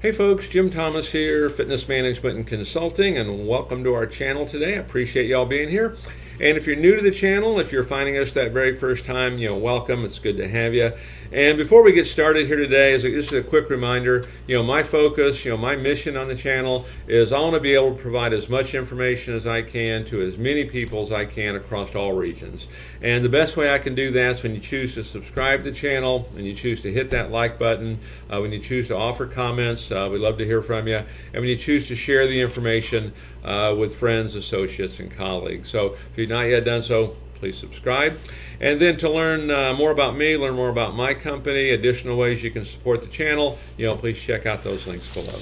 Hey folks, Jim Thomas here, Fitness Management and Consulting, and welcome to our channel today. I appreciate y'all being here. And if you're new to the channel, if you're finding us that very first time, you know, welcome. It's good to have you. And before we get started here today, as this is a quick reminder, you know, my focus, you know, my mission on the channel is I want to be able to provide as much information as I can to as many people as I can across all regions. And the best way I can do that is when you choose to subscribe to the channel and you choose to hit that like button, uh, when you choose to offer comments, uh, we'd love to hear from you, and when you choose to share the information uh, with friends, associates, and colleagues. So if you've not yet done so, please subscribe. And then to learn uh, more about me, learn more about my company, additional ways you can support the channel, you know, please check out those links below.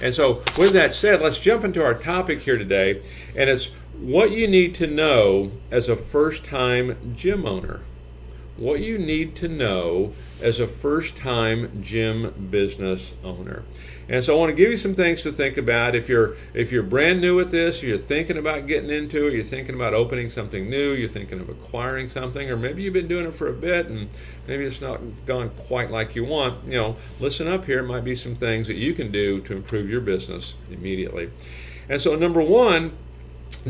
And so, with that said, let's jump into our topic here today, and it's what you need to know as a first time gym owner. What you need to know as a first time gym business owner. And so I want to give you some things to think about. If you're if you're brand new at this, you're thinking about getting into it, you're thinking about opening something new, you're thinking of acquiring something, or maybe you've been doing it for a bit and maybe it's not gone quite like you want, you know, listen up here. It might be some things that you can do to improve your business immediately. And so number one,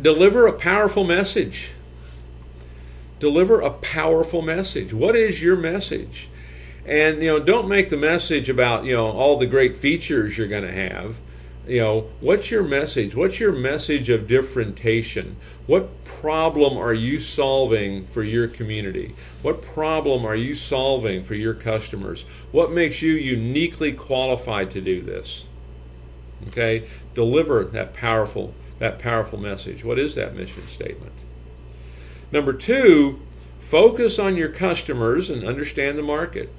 deliver a powerful message. Deliver a powerful message. What is your message? And you know, don't make the message about you know all the great features you're going to have. You know, what's your message? What's your message of differentiation? What problem are you solving for your community? What problem are you solving for your customers? What makes you uniquely qualified to do this? Okay, deliver that powerful that powerful message. What is that mission statement? Number 2, focus on your customers and understand the market.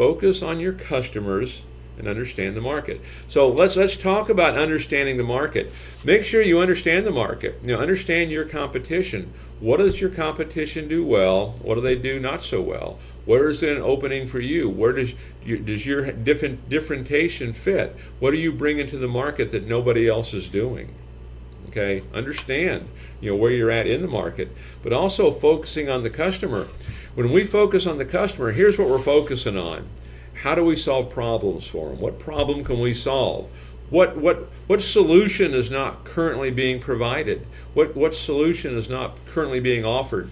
Focus on your customers and understand the market. So let's let's talk about understanding the market. Make sure you understand the market. You know, understand your competition. What does your competition do well? What do they do not so well? Where is an opening for you? Where does your, does your different differentiation fit? What are you bringing to the market that nobody else is doing? Okay, understand you know where you're at in the market, but also focusing on the customer. When we focus on the customer, here's what we're focusing on. How do we solve problems for them? What problem can we solve? What, what, what solution is not currently being provided? What, what solution is not currently being offered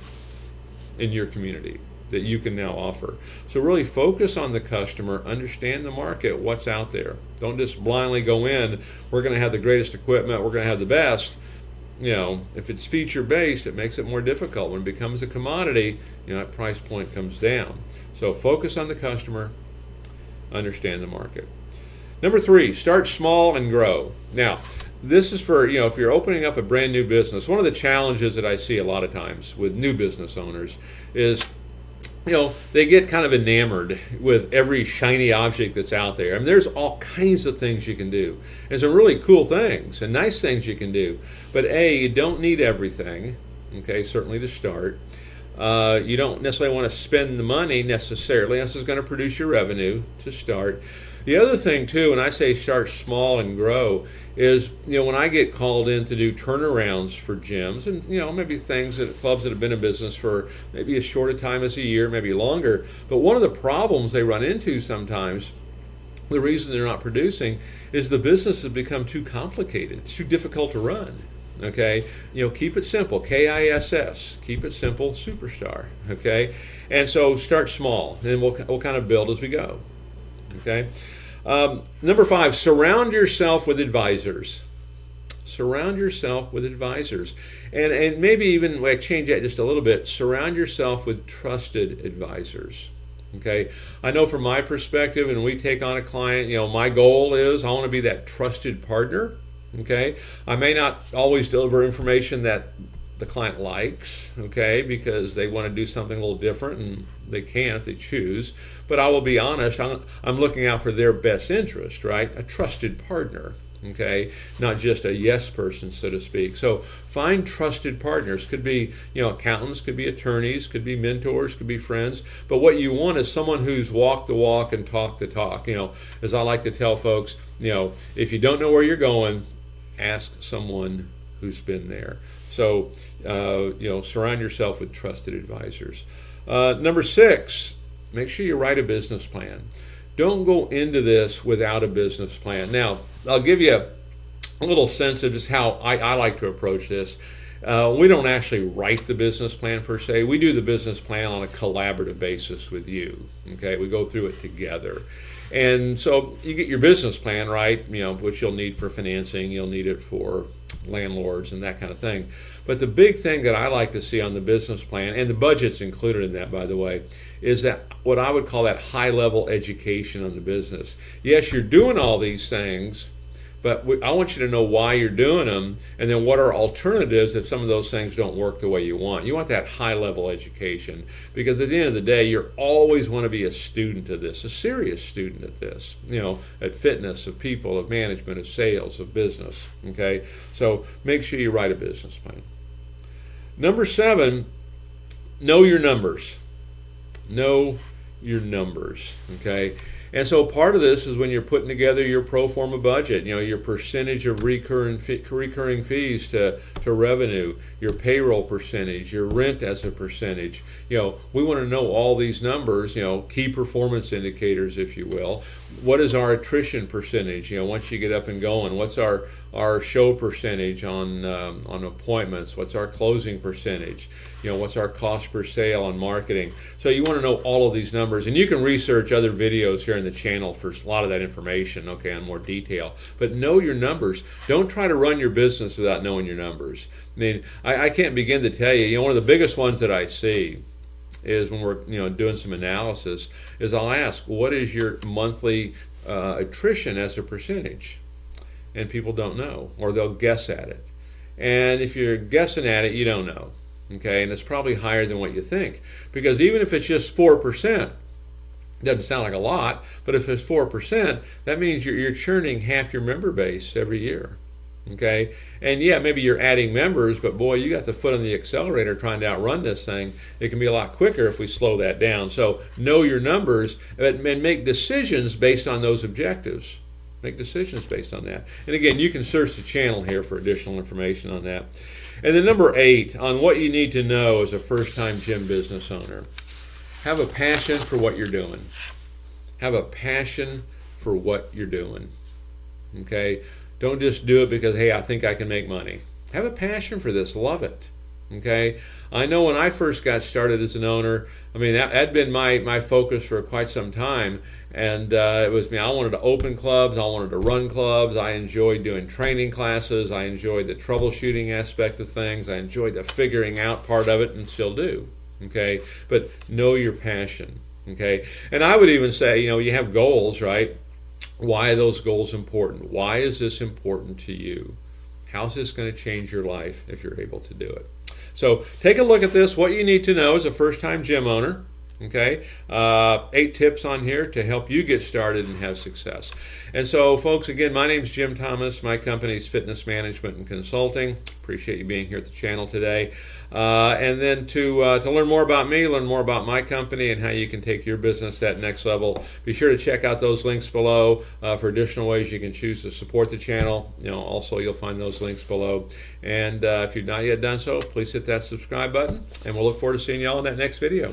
in your community that you can now offer? So, really focus on the customer, understand the market, what's out there. Don't just blindly go in, we're going to have the greatest equipment, we're going to have the best you know, if it's feature based, it makes it more difficult. When it becomes a commodity, you know, that price point comes down. So focus on the customer, understand the market. Number three, start small and grow. Now, this is for, you know, if you're opening up a brand new business, one of the challenges that I see a lot of times with new business owners is you know, they get kind of enamored with every shiny object that's out there. I mean, there's all kinds of things you can do, and some really cool things and nice things you can do. But a, you don't need everything. Okay, certainly to start. Uh, you don't necessarily want to spend the money necessarily. This is going to produce your revenue to start. The other thing too, when I say start small and grow, is you know when I get called in to do turnarounds for gyms and you know maybe things that clubs that have been in business for maybe as short a time as a year, maybe longer. But one of the problems they run into sometimes the reason they're not producing is the business has become too complicated. It's too difficult to run. Okay, you know, keep it simple. K I S S. Keep it simple. Superstar. Okay, and so start small, and we'll we'll kind of build as we go. Okay. Um, number five, surround yourself with advisors. Surround yourself with advisors. And, and maybe even like change that just a little bit. Surround yourself with trusted advisors. Okay, I know from my perspective, and we take on a client, you know, my goal is I want to be that trusted partner. Okay, I may not always deliver information that the client likes, okay, because they want to do something a little different and they can't, they choose. But I will be honest, I'm, I'm looking out for their best interest, right? A trusted partner, okay, not just a yes person, so to speak. So find trusted partners. Could be, you know, accountants, could be attorneys, could be mentors, could be friends. But what you want is someone who's walked the walk and talked the talk. You know, as I like to tell folks, you know, if you don't know where you're going, ask someone who's been there. So, uh, you know, surround yourself with trusted advisors. Uh, number six, make sure you write a business plan. don't go into this without a business plan. Now, I'll give you a, little sense of just how I, I like to approach this. Uh, we don't actually write the business plan per se. We do the business plan on a collaborative basis with you. Okay, we go through it together. And so you get your business plan, right? You know, which you'll need for financing, you'll need it for landlords and that kind of thing. But the big thing that I like to see on the business plan, and the budget's included in that, by the way, is that what I would call that high level education on the business. Yes, you're doing all these things but we, I want you to know why you're doing them, and then what are alternatives if some of those things don't work the way you want. You want that high level education because at the end of the day, you always want to be a student of this, a serious student at this. You know, at fitness, of people, of management, of sales, of business. Okay, so make sure you write a business plan. Number seven, know your numbers. Know your numbers. Okay and so part of this is when you're putting together your pro forma budget, you know, your percentage of recurring fee, recurring fees to, to revenue, your payroll percentage, your rent as a percentage. You know, we want to know all these numbers, you know, key performance indicators, if you will. What is our attrition percentage? You know, once you get up and going, what's our our show percentage on um, on appointments? What's our closing percentage? You know, what's our cost per sale on marketing? So you want to know all of these numbers, and you can research other videos here in the channel for a lot of that information. Okay, on more detail, but know your numbers. Don't try to run your business without knowing your numbers. I mean, I, I can't begin to tell you. You know, one of the biggest ones that I see is when we're you know doing some analysis is I'll ask what is your monthly uh, attrition as a percentage and people don't know, or they'll guess at it. And if you're guessing at it, you don't know. Okay, and it's probably higher than what you think. Because even if it's just 4%, doesn't sound like a lot, but if it's 4%, that means you're, you're churning half your member base every year. Okay, and yeah, maybe you're adding members, but boy, you got the foot on the accelerator trying to outrun this thing. It can be a lot quicker if we slow that down. So know your numbers and make decisions based on those objectives make decisions based on that. And again, you can search the channel here for additional information on that. And then number eight, on what you need to know as a first-time gym business owner. Have a passion for what you're doing. Have a passion for what you're doing. Okay? Don't just do it because, hey, I think I can make money. Have a passion for this. Love it. Okay? I know when I first got started as an owner, I mean, that had been my, my focus for quite some time. And uh, it was me. I wanted to open clubs. I wanted to run clubs. I enjoyed doing training classes. I enjoyed the troubleshooting aspect of things. I enjoyed the figuring out part of it and still do. Okay. But know your passion. Okay. And I would even say, you know, you have goals, right? Why are those goals important? Why is this important to you? How's this going to change your life if you're able to do it? So take a look at this. What you need to know as a first time gym owner. Okay, uh, eight tips on here to help you get started and have success. And so, folks, again, my name is Jim Thomas. My company is Fitness Management and Consulting. Appreciate you being here at the channel today. Uh, and then to uh, to learn more about me, learn more about my company, and how you can take your business that next level. Be sure to check out those links below uh, for additional ways you can choose to support the channel. You know, also you'll find those links below. And uh, if you've not yet done so, please hit that subscribe button, and we'll look forward to seeing you all in that next video.